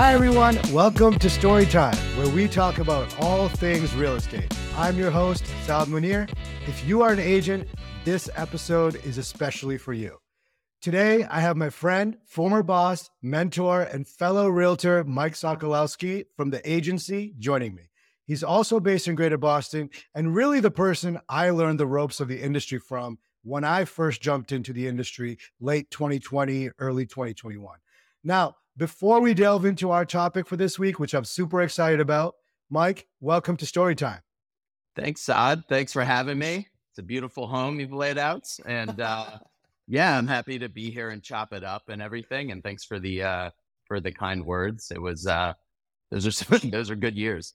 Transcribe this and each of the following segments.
Hi, everyone. Welcome to Storytime, where we talk about all things real estate. I'm your host, Saad Munir. If you are an agent, this episode is especially for you. Today, I have my friend, former boss, mentor, and fellow realtor Mike Sokolowski from the agency joining me. He's also based in Greater Boston and really the person I learned the ropes of the industry from when I first jumped into the industry late 2020, early 2021. Now, before we delve into our topic for this week, which I'm super excited about, Mike, welcome to Storytime. Thanks, Saad. Thanks for having me. It's a beautiful home you've laid out. And uh, yeah, I'm happy to be here and chop it up and everything. And thanks for the uh, for the kind words. It was uh, those are some, those are good years.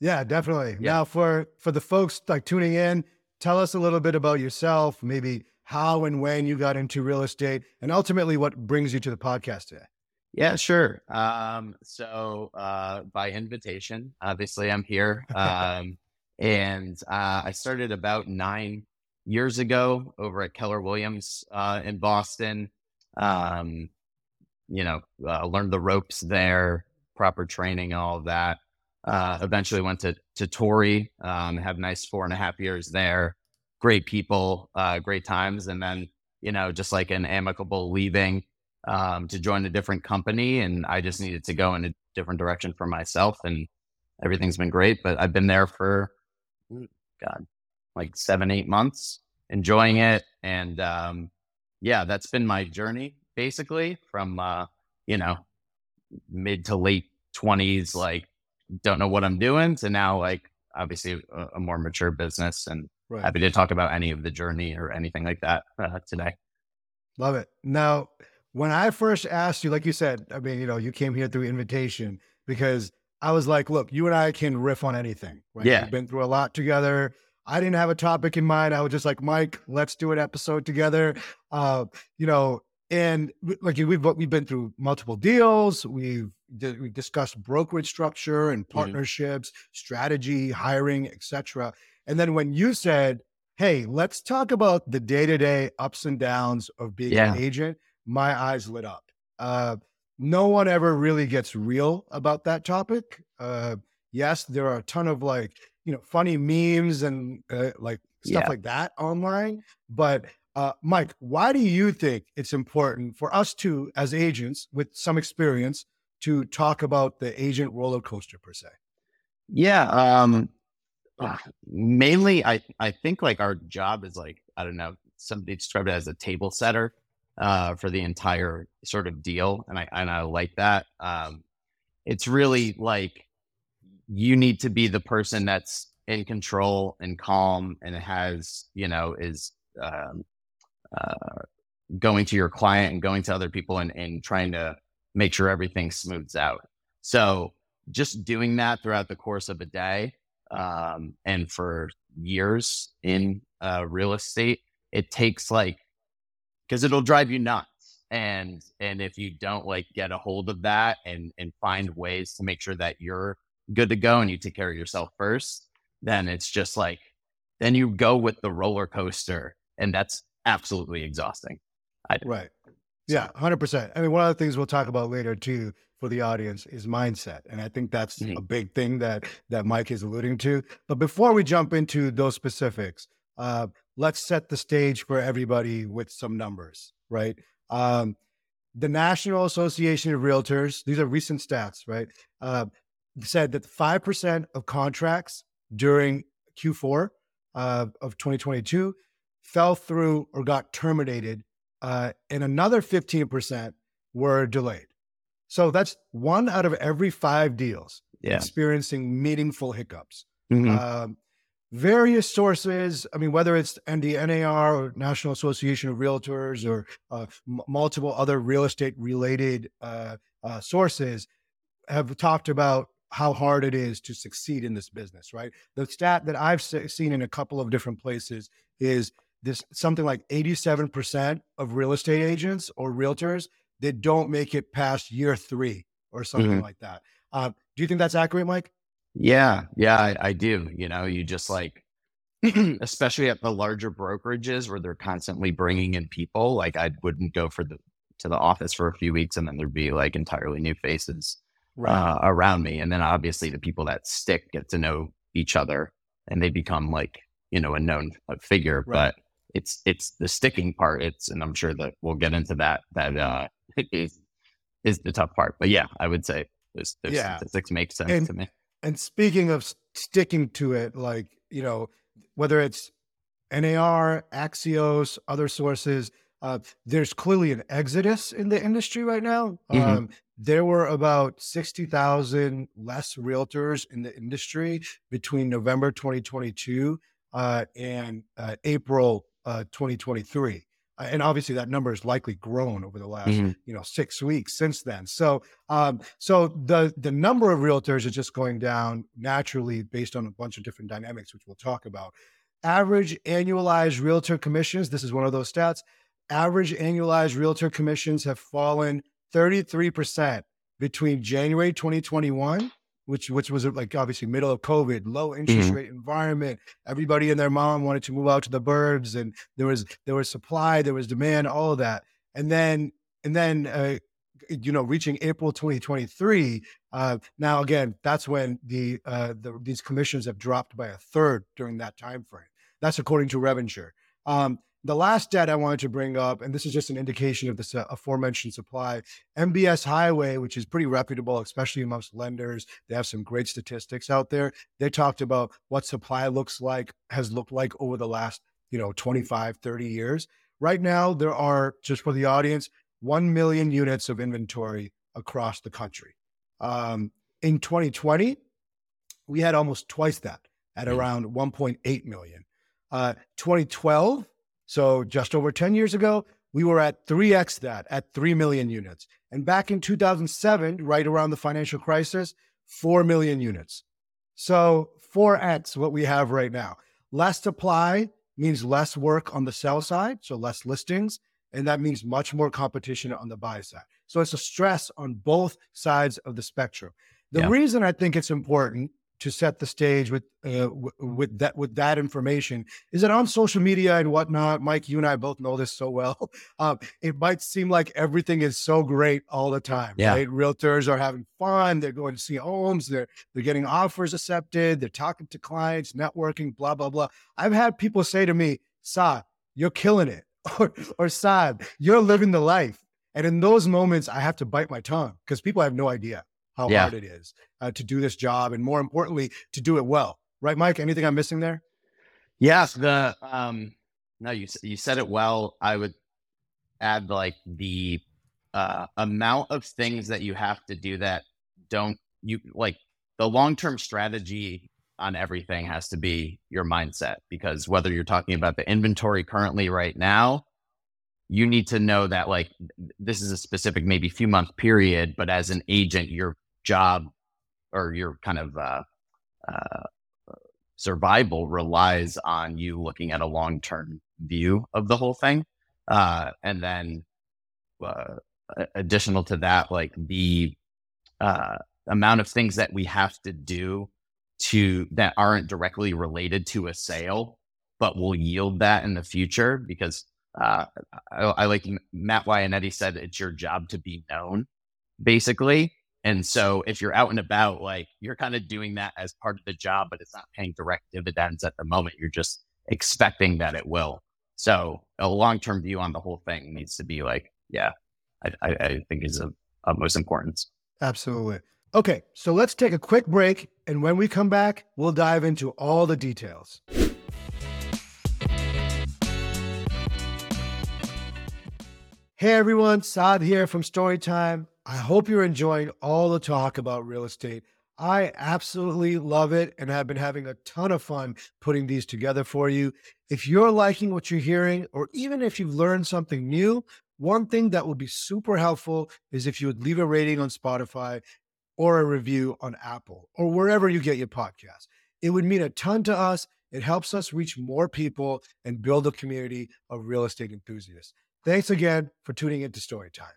Yeah, definitely. Yeah. Now for for the folks like tuning in, tell us a little bit about yourself, maybe how and when you got into real estate, and ultimately what brings you to the podcast today. Yeah, sure. Um, so uh, by invitation, obviously, I'm here, um, and uh, I started about nine years ago over at Keller Williams uh, in Boston. Um, you know, uh, learned the ropes there, proper training, all of that. Uh, eventually went to to Torii, um, have nice four and a half years there. Great people, uh, great times, and then you know, just like an amicable leaving um, to join a different company, and I just needed to go in a different direction for myself, and everything's been great. But I've been there for God, like seven, eight months, enjoying it, and um, yeah, that's been my journey basically from uh, you know mid to late twenties, like don't know what I'm doing, to now like obviously a, a more mature business, and right. happy to talk about any of the journey or anything like that uh, today. Love it. Now, when I first asked you, like you said, I mean, you know, you came here through invitation because I was like, look, you and I can riff on anything. Right? Yeah. We've been through a lot together. I didn't have a topic in mind. I was just like, Mike, let's do an episode together. Uh, you know, and like we've we've been through multiple deals. We've we discussed brokerage structure and mm-hmm. partnerships, mm-hmm. strategy, hiring, etc. And then when you said, "Hey, let's talk about the day to day ups and downs of being yeah. an agent," my eyes lit up. Uh, no one ever really gets real about that topic. Uh, yes, there are a ton of like, you know, funny memes and uh, like stuff yeah. like that online. But uh, Mike, why do you think it's important for us to, as agents with some experience, to talk about the agent roller coaster per se? Yeah. Um, mainly, I I think like our job is like I don't know. Somebody described it as a table setter uh, for the entire sort of deal, and I and I like that. Um, it's really like you need to be the person that's in control and calm, and has you know is um, uh, going to your client and going to other people and, and trying to make sure everything smooths out. So just doing that throughout the course of a day um, and for years in uh, real estate, it takes like because it'll drive you nuts and and if you don't like get a hold of that and and find ways to make sure that you're good to go and you take care of yourself first then it's just like then you go with the roller coaster and that's absolutely exhausting right. Yeah 100% i mean one of the things we'll talk about later too for the audience is mindset and i think that's mm-hmm. a big thing that that mike is alluding to. But before we jump into those specifics uh, let's set the stage for everybody with some numbers, right? Um, the National Association of Realtors, these are recent stats, right? Uh, said that 5% of contracts during Q4 uh, of 2022 fell through or got terminated, uh, and another 15% were delayed. So that's one out of every five deals yeah. experiencing meaningful hiccups. Mm-hmm. Um, various sources. I mean, whether it's NDNAR or National Association of Realtors or uh, m- multiple other real estate related uh, uh, sources, have talked about how hard it is to succeed in this business. Right. The stat that I've se- seen in a couple of different places is this something like 87% of real estate agents or realtors that don't make it past year three or something mm-hmm. like that. Uh, do you think that's accurate, Mike? Yeah, yeah, I, I do. You know, you just like, especially at the larger brokerages where they're constantly bringing in people. Like, I wouldn't go for the to the office for a few weeks and then there'd be like entirely new faces. right. uh, around me. And then obviously the people that stick get to know each other and they become like, you know, a known figure. Right. But it's, it's the sticking part. It's, and I'm sure that we'll get into that, that, uh, is, is the tough part. But yeah, I would say those, those yeah. statistics make sense and, to me. And speaking of sticking to it, like, you know, whether it's NAR, Axios, other sources, uh, there's clearly an exodus in the industry right now. Mm-hmm. Um, there were about 60,000 less realtors in the industry between November 2022 uh, and uh, April uh, 2023. Uh, and obviously that number has likely grown over the last mm-hmm. you know six weeks since then so um, so the the number of realtors is just going down naturally based on a bunch of different dynamics which we'll talk about average annualized realtor commissions this is one of those stats average annualized realtor commissions have fallen 33% between January 2021 which which was like obviously middle of COVID, low interest mm-hmm. rate environment. Everybody and their mom wanted to move out to the burbs, and there was there was supply, there was demand, all of that. And then and then uh, you know reaching April 2023. Uh, now again, that's when the, uh, the these commissions have dropped by a third during that time frame. That's according to RevInsure. Um, the last stat I wanted to bring up, and this is just an indication of this uh, aforementioned supply, MBS Highway, which is pretty reputable, especially amongst lenders. They have some great statistics out there. They talked about what supply looks like, has looked like over the last, you know, 25, 30 years. Right now, there are, just for the audience, 1 million units of inventory across the country. Um, in 2020, we had almost twice that at hmm. around 1.8 million. Uh, 2012, so just over 10 years ago, we were at 3x that at 3 million units. And back in 2007, right around the financial crisis, 4 million units. So 4x what we have right now. Less supply means less work on the sell side, so less listings, and that means much more competition on the buy side. So it's a stress on both sides of the spectrum. The yeah. reason I think it's important to set the stage with uh, w- with that with that information. Is that on social media and whatnot? Mike you and i both know this so well. Um, it might seem like everything is so great all the time yeah. right? Realtors are having fun they're going to see homes they're they're getting offers accepted they're talking to clients networking blah blah blah. I've had people say to me saad you're killing it or, or saad you're living the life. And in those moments i have to bite my tongue because people have no idea how yeah. hard it is uh, to do this job and more importantly to do it well. Right mike? Anything i'm missing there? Yes the um no you you said it well. I would add like the uh amount of things that you have to do that don't you like the long-term strategy on everything has to be your mindset because whether you're talking about the inventory currently right now you need to know that like this is a specific maybe few month period but as an agent you're job or your kind of uh, uh, survival relies on you looking at a long term view of the whole thing. Uh, and then, uh, additional to that, like the uh, amount of things that we have to do to that aren't directly related to a sale, but will yield that in the future because uh, I, I, like Matt Wyanetti said, it's your job to be known, basically. And so if you're out and about, like you're kind of doing that as part of the job, but it's not paying direct dividends at the moment. You're just expecting that it will. So a long term view on the whole thing needs to be like, yeah, I, I, I think is of utmost importance. Absolutely. Okay, so let's take a quick break. And when we come back, we'll dive into all the details. Hey everyone, Saad here from Storytime. I hope you're enjoying all the talk about real estate. I absolutely love it and have been having a ton of fun putting these together for you. If you're liking what you're hearing, or even if you've learned something new, one thing that would be super helpful is if you would leave a rating on Spotify or a review on Apple or wherever you get your podcast. It would mean a ton to us. It helps us reach more people and build a community of real estate enthusiasts. Thanks again for tuning into Storytime.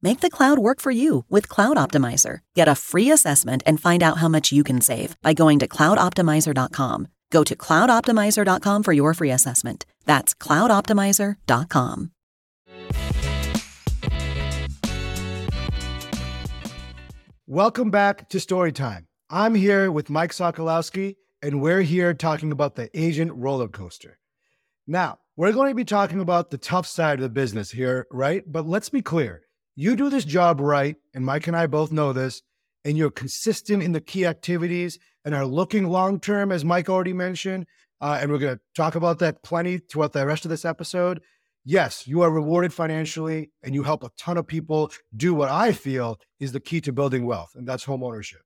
Make the cloud work for you with Cloud Optimizer. Get a free assessment and find out how much you can save by going to cloudoptimizer.com. Go to cloudoptimizer.com for your free assessment. That's cloudoptimizer.com. Welcome back to Storytime. I'm here with Mike Sokolowski, and we're here talking about the agent roller coaster. Now, we're going to be talking about the tough side of the business here, right? But let's be clear you do this job right, and Mike and I both know this, and you're consistent in the key activities and are looking long term, as Mike already mentioned. Uh, and we're going to talk about that plenty throughout the rest of this episode yes, you are rewarded financially and you help a ton of people do what I feel is the key to building wealth, and that's home ownership.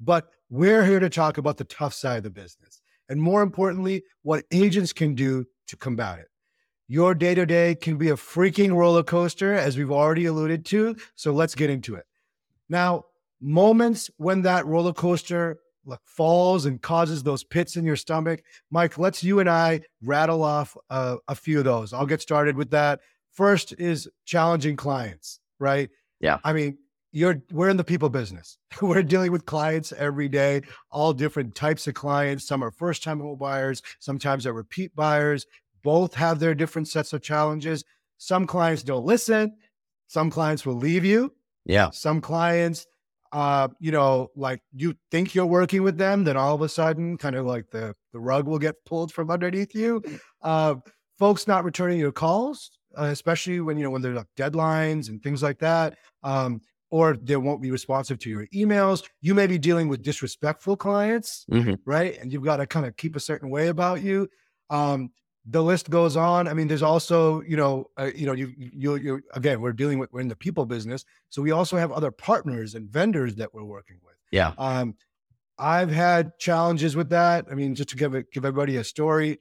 But we're here to talk about the tough side of the business. And more importantly, what agents can do to combat it. Your day to day can be a freaking roller coaster, as we've already alluded to. So let's get into it. Now, moments when that roller coaster like falls and causes those pits in your stomach. Mike, let's you and I rattle off uh, a few of those. I'll get started with that. First is challenging clients, right? Yeah. I mean, you're we're in the people business. we're dealing with clients every day, all different types of clients. Some are first-time home buyers, sometimes are repeat buyers. Both have their different sets of challenges. Some clients don't listen. Some clients will leave you. Yeah. Some clients uh, you know, like you think you're working with them, then all of a sudden, kind of like the the rug will get pulled from underneath you. Uh, folks not returning your calls, uh, especially when you know when there's like deadlines and things like that, um, or they won't be responsive to your emails. You may be dealing with disrespectful clients, Mhm. right? And you've got to kind of keep a certain way about you. Um, the list goes on. I mean, there's also, you know, uh, you know, you, you, you, again, we're dealing with, we're in the people business. So we also have other partners and vendors that we're working with. Yeah. Um, I've had challenges with that. I mean, just to give give everybody a story.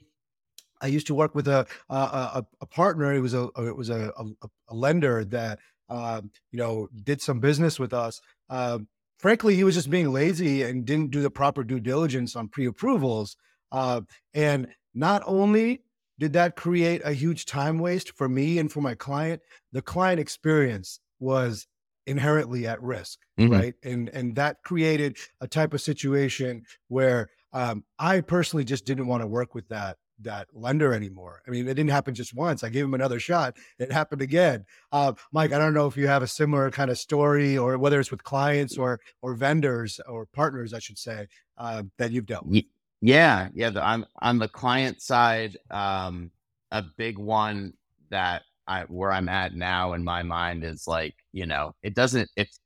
I used to work with a a, a, a partner. It was a it was a, a, a lender that um, you know did some business with us. Um, frankly, he was just being lazy and didn't do the proper due diligence on pre-approvals. Uh, and not only did that create a huge time waste for me and for my client, the client experience was inherently at risk, Mhm. right? And and that created a type of situation where um, I personally just didn't want to work with that that lender anymore. I mean, it didn't happen just once. I gave him another shot. It happened again. Uh, Mike, I don't know if you have a similar kind of story, or whether it's with clients or or vendors or partners, I should say, uh, that you've dealt with. Ye- Yeah, yeah. The, on on the client side, um, a big one that I where I'm at now in my mind is like, you know, it doesn't. It's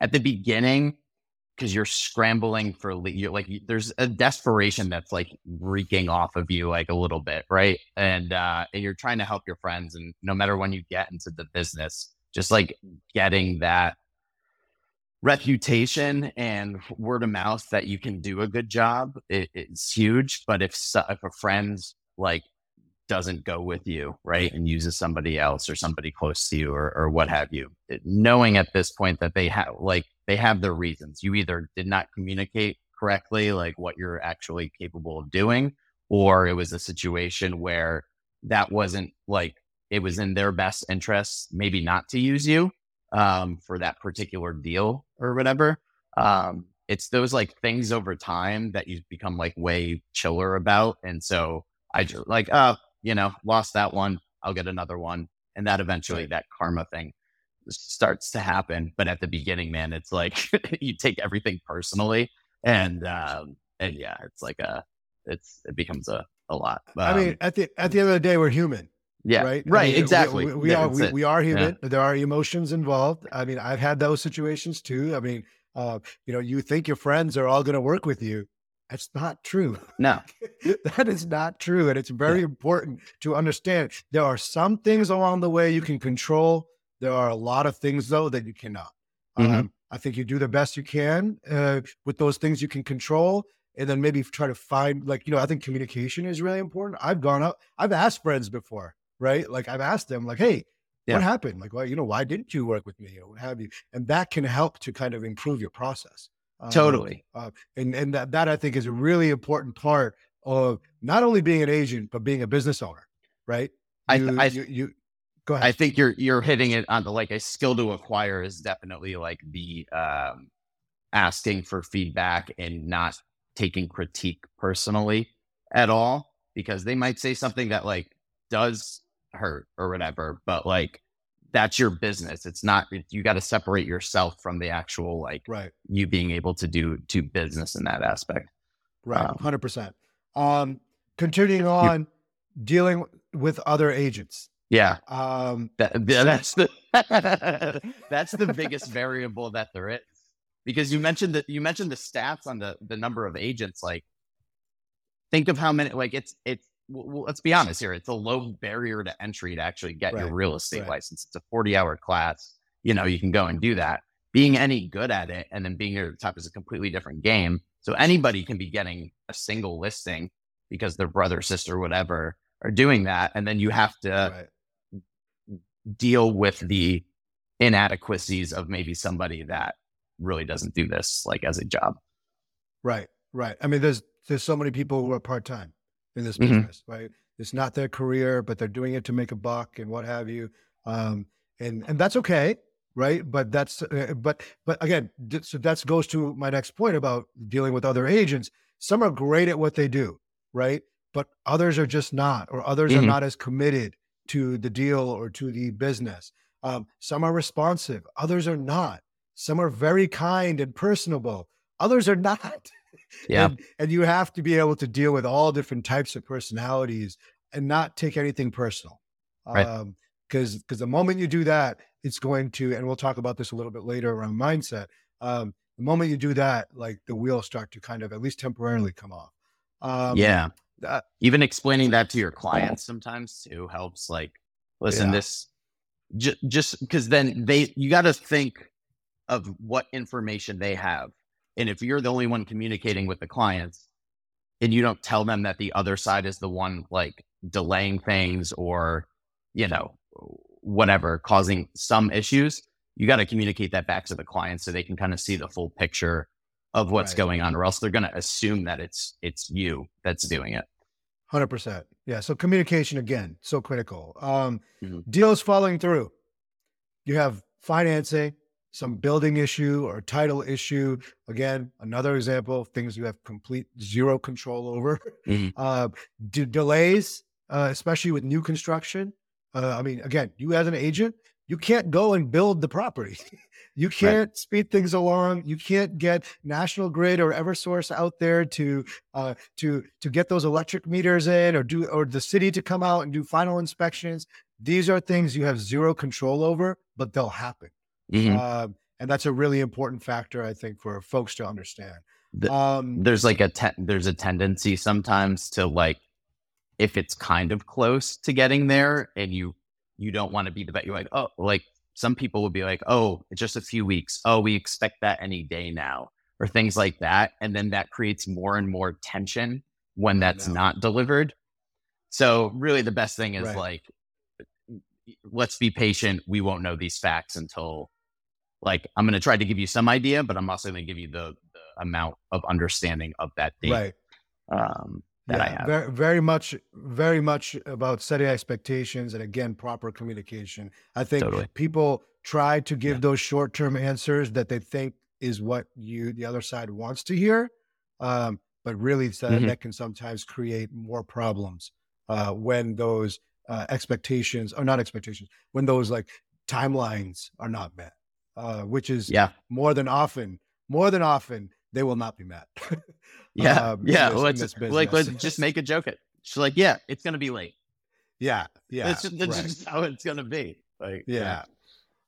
at the beginning because you're scrambling for you're like there's a desperation that's like reeking off of you like a little bit, right? And uh, and you're trying to help your friends, and no matter when you get into the business, just like getting that reputation and word of mouth that you can do a good job it, it's huge but if if a friend like doesn't go with you right and uses somebody else or somebody close to you or, or what have you it- knowing at this point that they have like they have their reasons you either did not communicate correctly like what you're actually capable of doing or it was a situation where that wasn't like it was in their best interest maybe not to use you um, for that particular deal or whatever. Um, it's those like things over time that you become like way chiller about. And so I just like, uh, you know, lost that one. I'll get another one. And that eventually that karma thing starts to happen. But at the beginning, man, it's like you take everything personally. And, um, and yeah, it's like a, it's, it becomes a, a lot. I Um, mean, at the at the end of the day, we're human. Yeah, right? I mean, exactly. We, we Yeah, are we, we are human. There are emotions involved. I mean, I've had those situations too. I mean, uh, you know, you think your friends are all going to work with you, That's not true. No. that is not true. And it's very yeah. important to understand there are some things along the way you can control. There are a lot of things, though, that you cannot. Mm-hmm. Um, I think you do the best you can uh, with those things you can control. And then maybe try to find, like, you know, I think communication is really important. I've gone up, I've asked friends before, right? Like, I've asked them, like, hey, yeah. what happened? Like, well, you know, why didn't you work with me or what have you? And that can help to kind of improve your process. Um, totally. Uh, and and that, that I think is a really important part of not only being an agent but being a business owner, right? You, I, I you, you, go ahead. I think you're you're hitting it on the like a skill to acquire is definitely like the um, asking for feedback and not taking critique personally at all because they might say something that like does hurt or whatever, but like that's your business. It's not you got to separate yourself from the actual like right. you being able to do to business in that aspect. Right, um, hundred um, percent. Um, continuing on, dealing with other agents. Yeah, um, that, that's the that's the biggest variable that there is because you mentioned that you mentioned the stats on the the number of agents. Like, think of how many. Like, it's it's well, let's be honest here. It's a low barrier to entry to actually get right. your real estate right. license. It's a 40 hour class. You know, you can go and do that. Being any good at it and then being at the top is a completely different game. So anybody can be getting a single listing because their brother, sister, whatever are doing that. And then you have to right. deal with the inadequacies of maybe somebody that really doesn't do this like as a job. Right. Right. I mean, there's there's so many people who are part time in this mm-hmm. business, right? It's not their career, but they're doing it to make a buck and what have you. Um, and and that's okay, right? But that's uh, but but again, so that goes to my next point about dealing with other agents. Some are great at what they do, right? But others are just not, or others mm-hmm. are not as committed to the deal or to the business. Um, some are responsive, others are not. Some are very kind and personable, others are not. Yeah. And, and you have to be able to deal with all different types of personalities and not take anything personal. Right. Um, because because the moment you do that, it's going to, and we'll talk about this a little bit later around mindset. Um, the moment you do that, like the wheels start to kind of at least temporarily come off. Um, yeah. Uh, Even explaining that to your clients sometimes too helps. Like, listen, yeah. this j- just because then they you got to think of what information they have and if you're the only one communicating with the clients and you don't tell them that the other side is the one like delaying things or, you know, whatever, causing some issues, you got to communicate that back to the client so they can kind of see the full picture of what's right. going on or else they're going to assume that it's it's you that's doing it 100% yeah so communication again so critical um mm-hmm. deals following through you have financing some building issue or title issue. Again, another example of things you have complete zero control over. Mm-hmm. Uh, delays, uh, especially with new construction. Uh, I mean, again, you as an agent, you can't go and build the property. you can't right. speed things along. You can't get National Grid or EverSource out there to uh, to to get those electric meters in, or do or the city to come out and do final inspections. These are things you have zero control over, but they'll happen. Mm-hmm. Uh, and that's a really important factor, I think, for folks to understand. The, um, there's like a te- there's a tendency sometimes to like if it's kind of close to getting there, and you you don't want to be the bet. You're like, oh, like some people will be like, oh, it's just a few weeks. Oh, we expect that any day now, or things like that, and then that creates more and more tension when that's not delivered. So really, the best thing is right. like, let's be patient. We won't know these facts until like I'm going to try to give you some idea, but I'm also going to give you the, the, amount of understanding of that date. Right. Um, that yeah, I have. Very, very much, very much about setting expectations and again, proper communication. I think totally. people try to give yeah. those short-term answers that they think is what you, the other side wants to hear. Um, but really that, mm-hmm. that can sometimes create more problems uh, when those uh, expectations or not expectations, when those like timelines are not met uh, which is yeah. more than often, more than often they will not be met. yeah, um, yeah. This, let's like let's just make a joke. It. She's like, yeah, it's gonna be late. Yeah, yeah. That's just, that's right. just how it's gonna be. Like, yeah.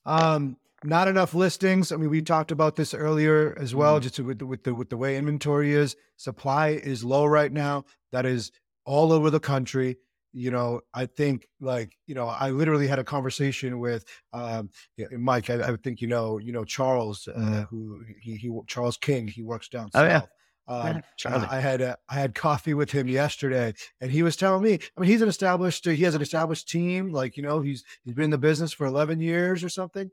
yeah. Um, not enough listings. I mean, we talked about this earlier as well, Mm-hmm. just with the, with the with the way inventory is. Supply is low right now. That is all over the country. You know, I think like you know, I literally had a conversation with um, Mike. I, I think you know, you know Charles, uh, who he, he Charles King. He works down Oh, yeah. south. Um, Yeah, Charlie. I had uh, I had coffee with him yesterday, and he was telling me. I mean, he's an established. He has an established team. Like you know, he's he's been in the business for eleven years or something.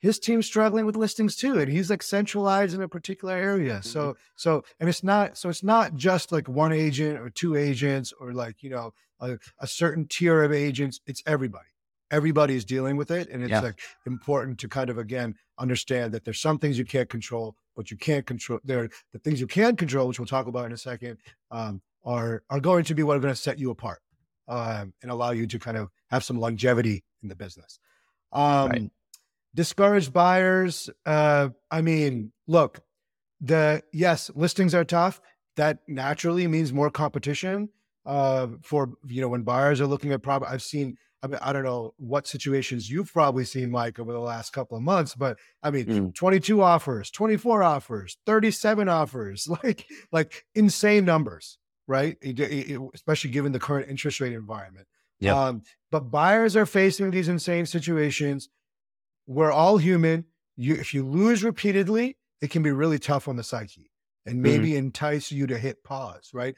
His team's struggling with listings too, and he's like centralized in a particular area. So so, and it's not so it's not just like one agent or two agents or like you know a, a certain tier of agents. It's everybody. Everybody is dealing with it, and it's Yeah. like important to kind of again understand that there's some things you can't control, but you can't control. There, the things you can control, which we'll talk about in a second, um, are are going to be what are going to set you apart um, and allow you to kind of have some longevity in the business. Um, Right. Discouraged buyers. Uh, I mean, look, the yes, listings are tough. That naturally means more competition uh, for you know when buyers are looking at property. I've seen. I mean, I don't know what situations you've probably seen, Mike, over the last couple of months, but I mean, Mm. 22 offers, 24 offers, 37 offers, like like insane numbers, right? It- it- especially given the current interest rate environment. Yep. Um, but buyers are facing these insane situations. We're all human. You, if you lose repeatedly, it can be really tough on the psyche and maybe entice you to hit pause, right?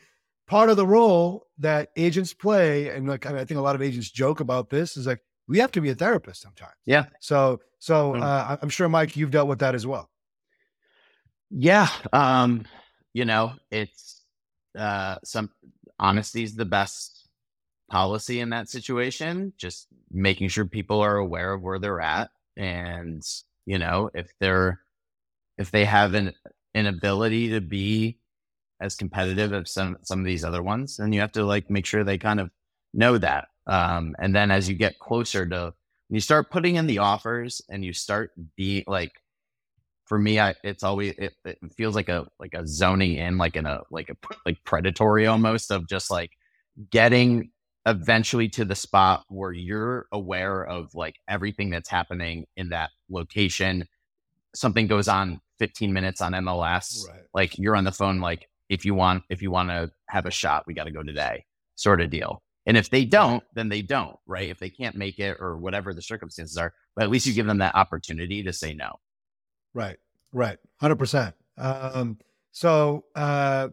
Part of the role that agents play, and like I think a lot of agents joke about this, is like we have to be a therapist sometimes. Yeah. So, so Mm. uh, I- I'm sure, Mike, you've dealt with that as well. Yeah. Um, you know, it's uh some honesty is the best policy in that situation. Just making sure people are aware of where they're at. And, you know, if they're if they have an an ability to be as competitive as some some of these other ones, and you have to like make sure they kind of know that. Um, and then as you get closer to when you start putting in the offers and you start being like for me, I it's always it, it feels like a like a zoning in like in a like a like predatory almost of just like getting eventually to the spot where you're aware of like everything that's happening in that location. Something goes on 15 minutes on MLS, Right. like you're on the phone like if you want if you want to have a shot, we got to go today, sort of deal. And if they don't, then they don't, right? If they can't make it or whatever the circumstances are, but at least you give them that opportunity to say no. Right. Right. Hundred percent. Um, so, uh,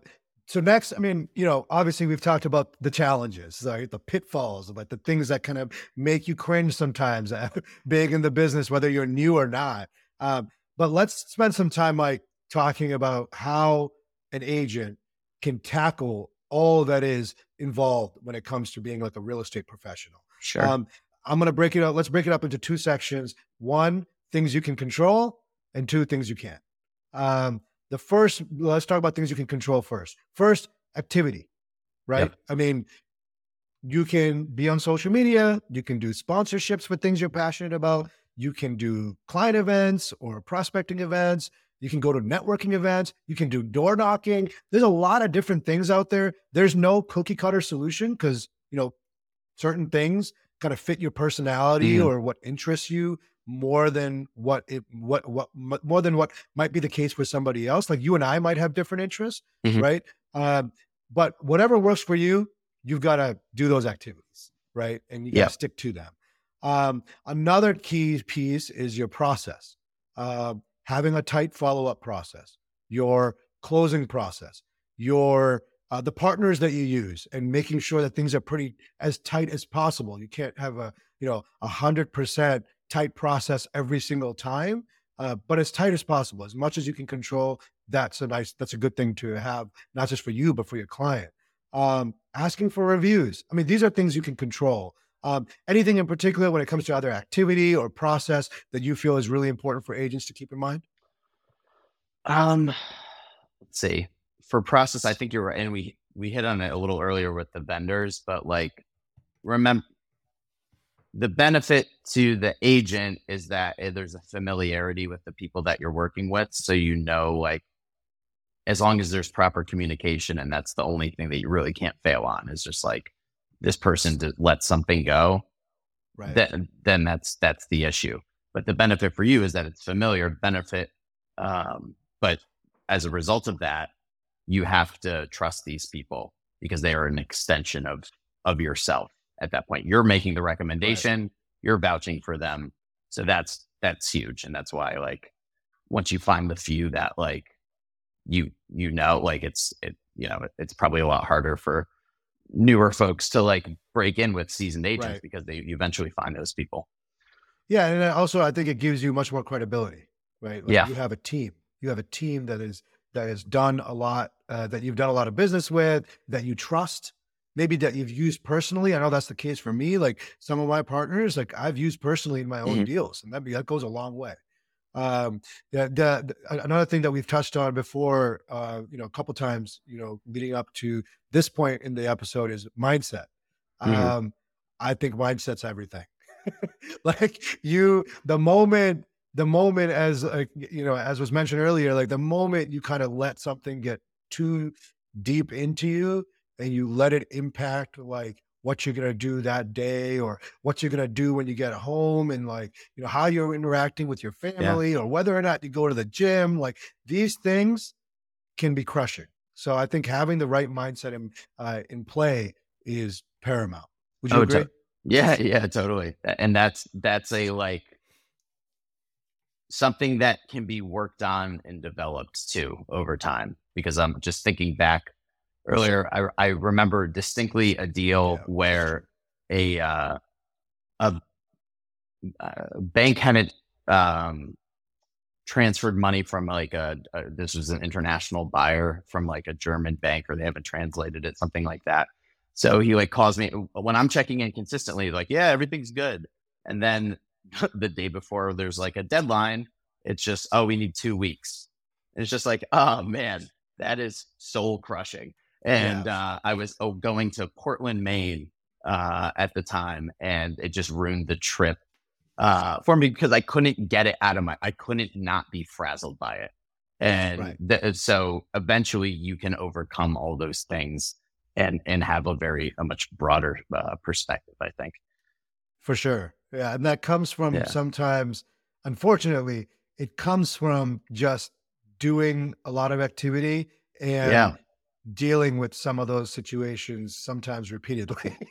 so next, I mean, you know, obviously we've talked about the challenges, right? The pitfalls, like the things that kind of make you cringe sometimes, being in the business, whether you're new or not. Um, but let's spend some time, like talking about how an agent can tackle all that is involved when it comes to being like a real estate professional. Sure. Um, I'm going to break it up. Let's break it up into two sections. One, things you can control, and two, things you can't. Um, the first, let's talk about things you can control first. First, activity, right? Yep. I mean, you can be on social media, you can do sponsorships for things you're passionate about, you can do client events or prospecting events, you can go to networking events, you can do door knocking. There's a lot of different things out there. There's no cookie cutter solution because, you know, certain things kind of fit your personality Mhm. or what interests you more than what it what what m- more than what might be the case for somebody else like you and i might have different interests Mhm. right um but whatever works for you you've got to do those activities right and you got to stick to them um another key piece is your process um having a tight follow-up process your closing process your uh, the partners that you use and making sure that things are pretty as tight as possible. You can't have a you know a hundred percent tight process every single time, uh, but as tight as possible, as much as you can control. That's a nice. That's a good thing to have, not just for you but for your client. Um, asking for reviews. I mean, these are things you can control. Um, anything in particular when it comes to other activity or process that you feel is really important for agents to keep in mind? Um, let's see. For process, I think you're right, and we we hit on it a little earlier with the vendors, but like, remember, the benefit to the agent is that eh, there's a familiarity with the people that you're working with, so you know, like, as long as there's proper communication, and that's the only thing that you really can't fail on is just like this person to let something go, Right. then then that's that's the issue. But the benefit for you is that it's familiar benefit. Um, but as a result of that, you have to trust these people because they are an extension of of yourself at that point. You're making the recommendation, right. you're vouching for them. So that's that's huge. And that's why like once you find the few that like you you know, like it's it you know, it's probably a lot harder for newer folks to like break in with seasoned agents right. because they eventually find those people. Yeah, and also I think it gives you much more credibility, right? Like yeah, you have a team. You have a team that is that has done a lot, uh, that you've done a lot of business with, that you trust, maybe that you've used personally. I know that's the case for me. Like some of my partners, like I've used personally in my own mm-hmm. deals, and that that goes a long way. Um, the, the, another thing that we've touched on before, uh, you know, a couple times, you know, leading up to this point in the episode is mindset. Mm-hmm. Um, I think mindset's everything. like you, the moment, the moment as like you know, as was mentioned earlier, like the moment you kind of let something get too deep into you and you let it impact like what you're going to do that day or what you're going to do when you get home and like you know how you're interacting with your family yeah. or whether or not you go to the gym like these things can be crushing. So i think having the right mindset in uh, in play is paramount. Would you oh, agree? to- yeah yeah totally. And that's that's a like something that can be worked on and developed too over time because i'm just thinking back earlier, I, I remember distinctly a deal yeah. where a uh, a, a, uh, bank hadn't um, transferred money from like a, a, this was an international buyer from like a German bank or they haven't translated it something like that. So he like calls me when I'm checking in consistently like yeah everything's good and then the day before there's like a deadline it's just oh we need 2 weeks. And it's just like oh man that is soul crushing and yeah. uh, I was oh, going to Portland, Maine uh, at the time, and it just ruined the trip uh, for me because I couldn't get it out of my. I couldn't not be frazzled by it, and right. th- so eventually you can overcome all those things and and have a very a much broader uh, perspective. I think for sure, yeah, and that comes from yeah. sometimes, unfortunately, it comes from just doing a lot of activity and yeah dealing with some of those situations sometimes repeatedly.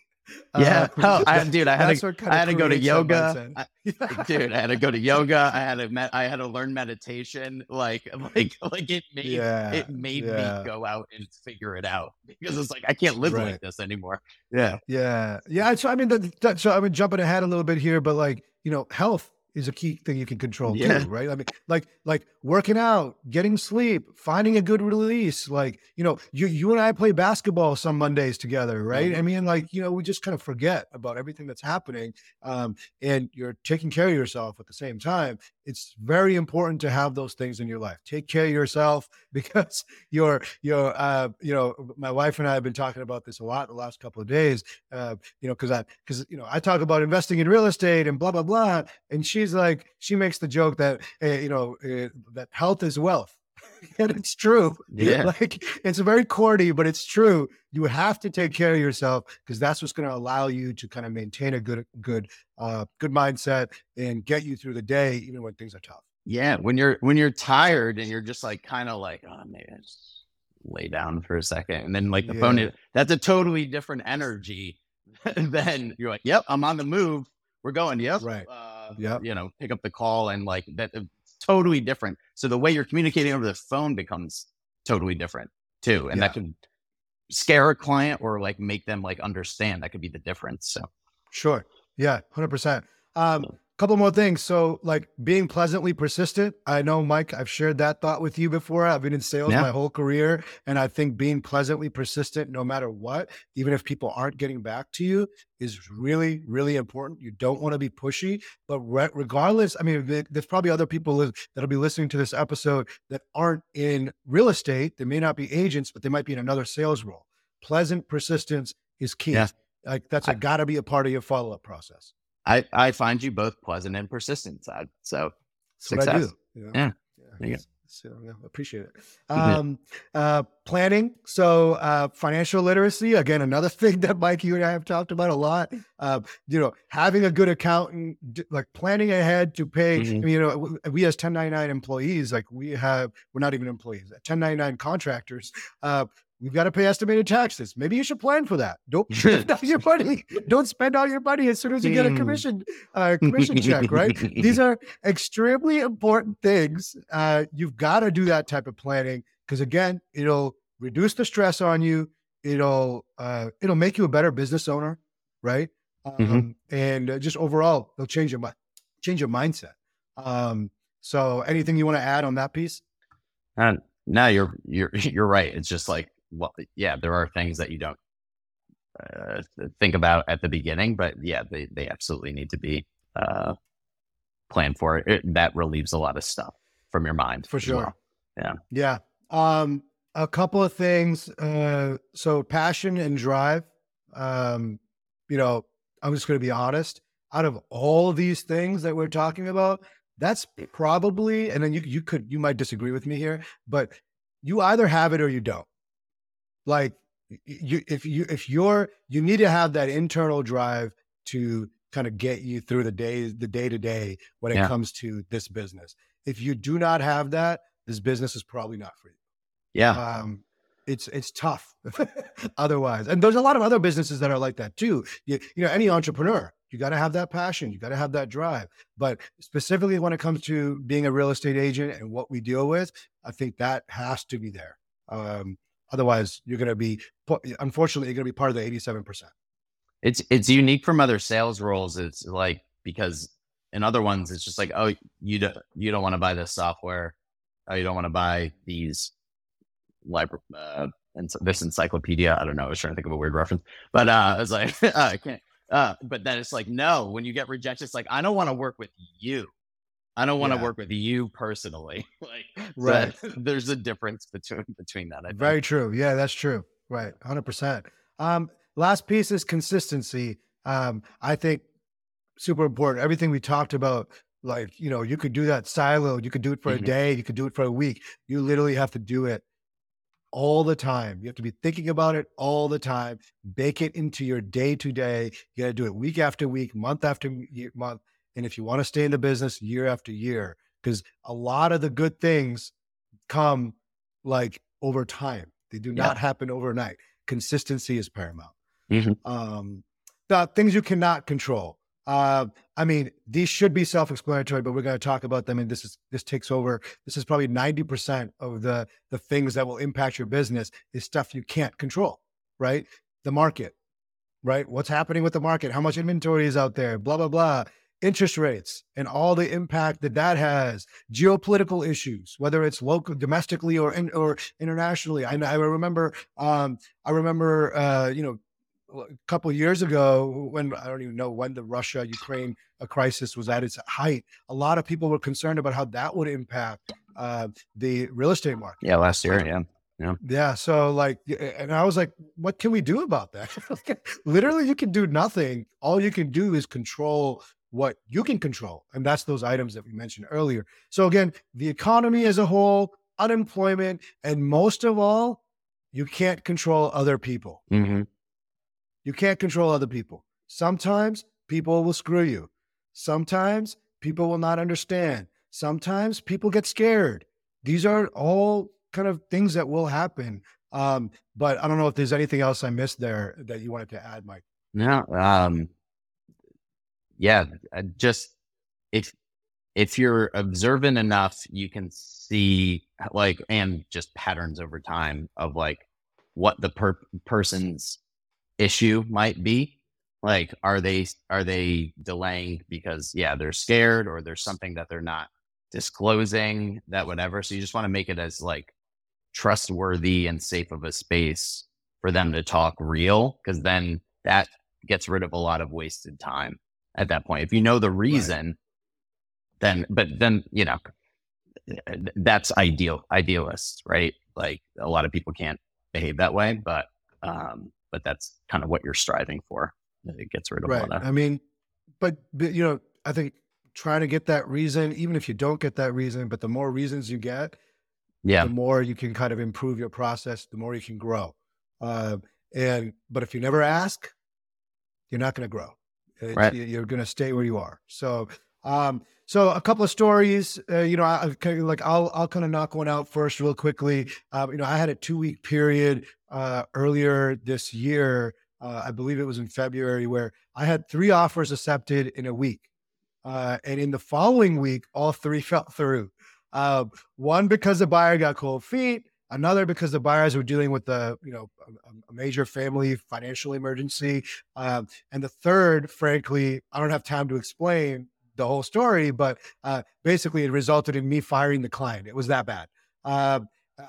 Yeah, uh, oh, I, dude, I had to, I had to go to yoga. I, dude, I had to go to yoga. I had to, met, I had to learn meditation. Like, like, like it made, yeah, it made yeah. me go out and figure it out because it's like I can't live right. like this anymore. Yeah, yeah, yeah. So I mean, that, that, so I mean, jumping ahead a little bit here, but like, you know, health is a key thing you can control yeah. too, right? I mean, like like working out, getting sleep, finding a good release. Like you know, you you and I play basketball some Mondays together, right? Mm-hmm. I mean, like you know, we just kind of forget about everything that's happening, um, and you're taking care of yourself at the same time. It's very important to have those things in your life. Take care of yourself because you're you're uh, you know, my wife and I have been talking about this a lot the last couple of days. Uh, you know, because I because you know I talk about investing in real estate and blah blah blah, and she she's like, she makes the joke that, uh, you know, uh, that health is wealth. and it's true. Yeah. Like it's very corny, but it's true. You have to take care of yourself because that's what's going to allow you to kind of maintain a good, good, uh, good mindset and get you through the day, even when things are tough. Yeah. When you're, when you're tired and you're just like, kind of like, oh, maybe I just lay down for a second. And then like the yeah. phone, is, that's a totally different energy than you're like, yep, I'm on the move. We're going. Yep. Right. Uh, Uh, yeah, you know, pick up the call and like that. It's totally different. So the way you're communicating over the phone becomes totally different too, and yeah. that could scare a client or like make them like understand. That could be the difference. So sure, yeah, hundred percent. Um, Couple more things. So, like being pleasantly persistent. I know, Mike, I've shared that thought with you before. I've been in sales yeah. my whole career. And I think being pleasantly persistent, no matter what, even if people aren't getting back to you, is really, really important. You don't want to be pushy. But re- regardless, I mean, there's probably other people that'll be listening to this episode that aren't in real estate. They may not be agents, but they might be in another sales role. Pleasant persistence is key. Yeah. Like that's got to be a part of your follow up process. I, I find you both pleasant and persistent. So, success. I do. Yeah. yeah. So yeah, appreciate it. Um, uh, planning. So uh, financial literacy again, another thing that Mike, you and I have talked about a lot. Uh, you know, having a good accountant, like planning ahead to pay. Mm-hmm. I mean, you know, we as 1099 employees, like we have, we're not even employees, 1099 contractors. We've got to pay estimated taxes. Maybe you should plan for that. Don't spend all your money. Don't spend all your money as soon as you get a hmm. commission uh, commission check. Right? These are extremely important things. Uh, you've got to do that type of planning because again, it'll reduce the stress on you. It'll uh, it'll make you a better business owner, right? Mm-hmm. Um, mm-hmm. And uh, just overall, it'll change your change your mindset. Um, so, anything you want to add on that piece? And no, you're you're you're right. It's just like well, yeah, there are things that you don't uh, think about at the beginning, but yeah, they, they absolutely need to be uh, planned for. It, that relieves a lot of stuff from your mind. For sure. Well. Yeah. Yeah. Um, a couple of things. Uh, so passion and drive. Um, you know, I'm just going to be honest. Out of all of these things that we're talking about, that's probably, and then you you could you might disagree with me here, but you either have it or you don't like you if you if you're you need to have that internal drive to kind of get you through the day the day to day when it yeah. comes to this business. If you do not have that this business is probably not for you. Yeah. Um it's it's tough otherwise. And there's a lot of other businesses that are like that too. You, you know any entrepreneur you got to have that passion you got to have that drive. But specifically when it comes to being a real estate agent and what we deal with i think that has to be there. Um, Otherwise, you're going to be, unfortunately, you're going to be part of the 87%. It's, it's unique from other sales roles. It's like, because in other ones, it's just like, oh, you don't, you don't want to buy this software. Oh, you don't want to buy these library, uh, and this encyclopedia. I don't know. I was trying to think of a weird reference, but, uh, I was like, uh, I can't, uh, but then it's like, no, when you get rejected, it's like, I don't want to work with you. I don't want to yeah. work with you personally. like, right. So there's a difference between between that. Very true. Yeah, that's true. Right. Hundred percent. Um, last piece is consistency. Um, I think super important. Everything we talked about, like, you know, you could do that silo, you could do it for mm-hmm. a day, you could do it for a week. You literally have to do it all the time. You have to be thinking about it all the time. Bake it into your day to day. You got to do it week after week, month after month and if you want to stay in the business year after year, because a lot of the good things come like over time, they do not happen overnight. Consistency is paramount. Mm-hmm. Um, the things you cannot control. Uh, I mean, these should be self-explanatory, but we're going to talk about them. And this is this takes over. This is probably ninety percent of the the things that will impact your business is stuff you can't control. Right, the market. Right, what's happening with the market? How much inventory is out there? Blah blah blah interest rates and all the impact that that has, geopolitical issues, whether it's local, domestically or in, or internationally. I, I remember, um, I remember, uh, you know, a couple years ago when I don't even know when the Russia Ukraine uh, crisis was at its height, a lot of people were concerned about how that would impact uh, the real estate market. Yeah, last year, yeah. Yeah. Yeah. So like, and I was like, what can we do about that? Literally, you can do nothing. All you can do is control what you can control. And that's those items that we mentioned earlier. So, again, the economy as a whole, unemployment, and most of all, you can't control other people. Mm-hmm. You can't control other people. Sometimes people will screw you. Sometimes people will not understand. Sometimes people get scared. These are all kind of things that will happen. Um, but I don't know if there's anything else I missed there that you wanted to add, Mike. No, um, yeah, uh, just if if you're observant enough, you can see like and just patterns over time of like what the per- person's issue might be. Like, are they are they delaying because yeah they're scared or there's something that they're not disclosing that whatever. So you just want to make it as like trustworthy and safe of a space for them to talk real because then that gets rid of a lot of wasted time at that point. If you know the reason, right. then, but then, you know, that's ideal, idealist, right? Like a lot of people can't behave that way, but, um, but that's kind of what you're striving for. It gets rid of right. I mean, but, but, you know, I think trying to get that reason, even if you don't get that reason, but the more reasons you get, yeah. the more you can kind of improve your process, the more you can grow. Uh, and but if you never ask, you're not going to grow. Right. You're going to stay where you are. So, um, so a couple of stories. Uh, you know, I, I like I'll I'll kind of knock one out first, real quickly. Um, you know, I had a two week period uh, earlier this year. Uh, I believe it was in February where I had three offers accepted in a week, uh, and in the following week, all three fell through. Uh, one because the buyer got cold feet. Another because the buyers were dealing with the you know a, a major family financial emergency, um, and the third, frankly, I don't have time to explain the whole story, but uh, basically it resulted in me firing the client. It was that bad. Um, uh,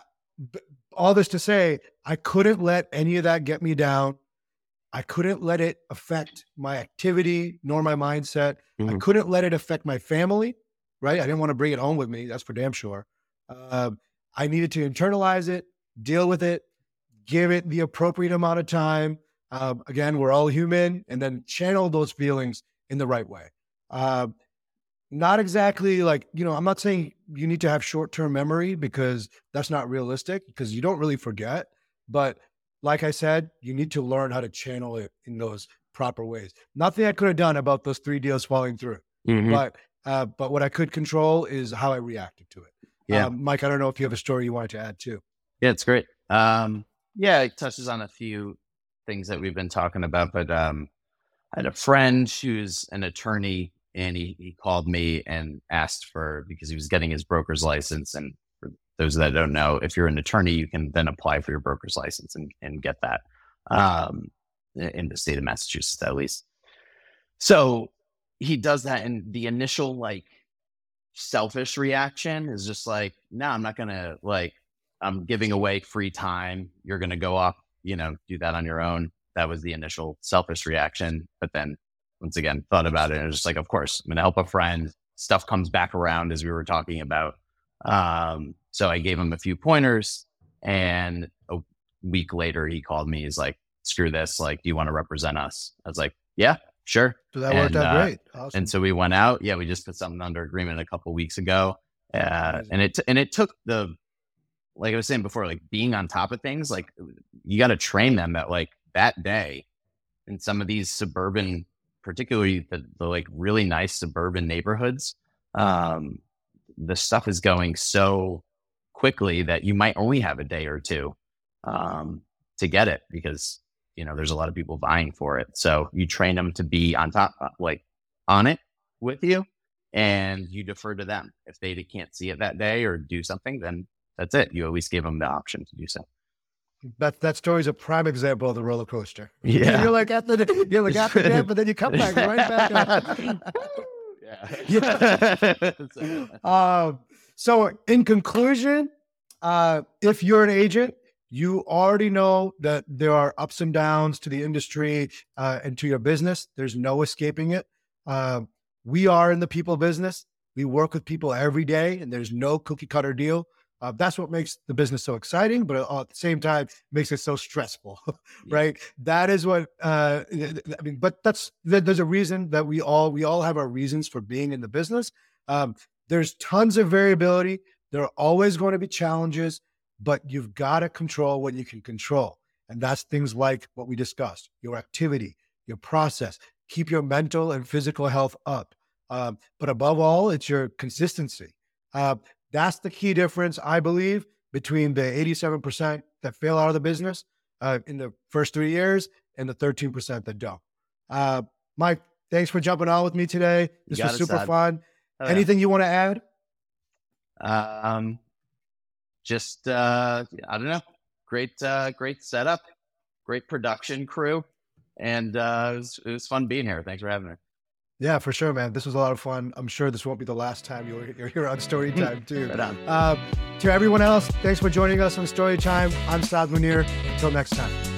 all this to say, I couldn't let any of that get me down. I couldn't let it affect my activity nor my mindset. I Mhm. couldn't let it affect my family, right? I didn't want to bring it home with me. That's for damn sure. Um, I needed to internalize it, deal with it, give it the appropriate amount of time. Um, again, we're all human, and then channel those feelings in the right way. Um, not exactly like, you know, I'm not saying you need to have short term memory because that's not realistic because you don't really forget. But like I said, you need to learn how to channel it in those proper ways. Nothing I could have done about those three deals falling through, Mhm. but uh, but what I could control is how I reacted to it. Yeah. Um, Mike, I don't know if you have a story you wanted to add too. Yeah, it's great. Um, yeah, it touches on a few things that we've been talking about, but um, I had a friend who's an attorney, and he, he called me and asked for because he was getting his broker's license. And for those that don't know, if you're an attorney, you can then apply for your broker's license and, and get that um, in the state of Massachusetts, at least. So he does that, and the initial like selfish reaction is just like, no, I'm not gonna like I'm giving away free time. You're going to go off, you know, do that on your own. That was the initial selfish reaction. But then once again, thought about it and it just like, of course, I'm going to help a friend. Stuff comes back around as we were talking about. Um, so I gave him a few pointers and a week later he called me. He's like, screw this. Like, do you want to represent us? I was like, yeah, sure. So that worked And, out uh, great. Awesome. And so we went out. Yeah, we just put something under agreement a couple weeks ago, uh, and it and it took the like I was saying before, like being on top of things. Like you got to train them that like that day in some of these suburban, particularly the, the like really nice suburban neighborhoods. Um, the stuff is going so quickly that you might only have a day or two um, to get it because you know there's a lot of people vying for it. So you train them to be on top, uh, like on it with you, and you defer to them. If they can't see it that day or do something, then that's it. You always give them the option to do so. that that story's a prime example of the roller coaster. Yeah. you're like at the you're like at the dip, but then you come back right back up. yeah. So- Um, so in conclusion, uh, if you're an agent, you already know that there are ups and downs to the industry uh, and to your business. There's no escaping it. Uh, we are in the people business. We work with people every day, and there's no cookie cutter deal. Uh, that's what makes the business so exciting, but at the same time makes it so stressful, right? That is what uh, I mean. But that's there's a reason that we all we all have our reasons for being in the business. Um, there's tons of variability. There are always going to be challenges, but you've got to control what you can control. And that's things like what we discussed your activity, your process, keep your mental and physical health up. Um, but above all, it's your consistency. Uh, that's the key difference, I believe, between the 87% that fail out of the business uh, in the first three years and the 13% that don't. Uh, Mike, thanks for jumping on with me today. This was super Saad. fun. Oh, yeah. Anything you want to add? Um, just uh, I don't know. Great, uh, great setup, great production crew, and uh, it was, it was fun being here. Thanks for having me. Yeah, for sure, man. This was a lot of fun. I'm sure this won't be the last time you're, you're here on Story Time, too. Right on. Uh, to everyone else, thanks for joining us on Story Time. I'm Saad Munir. Until next time.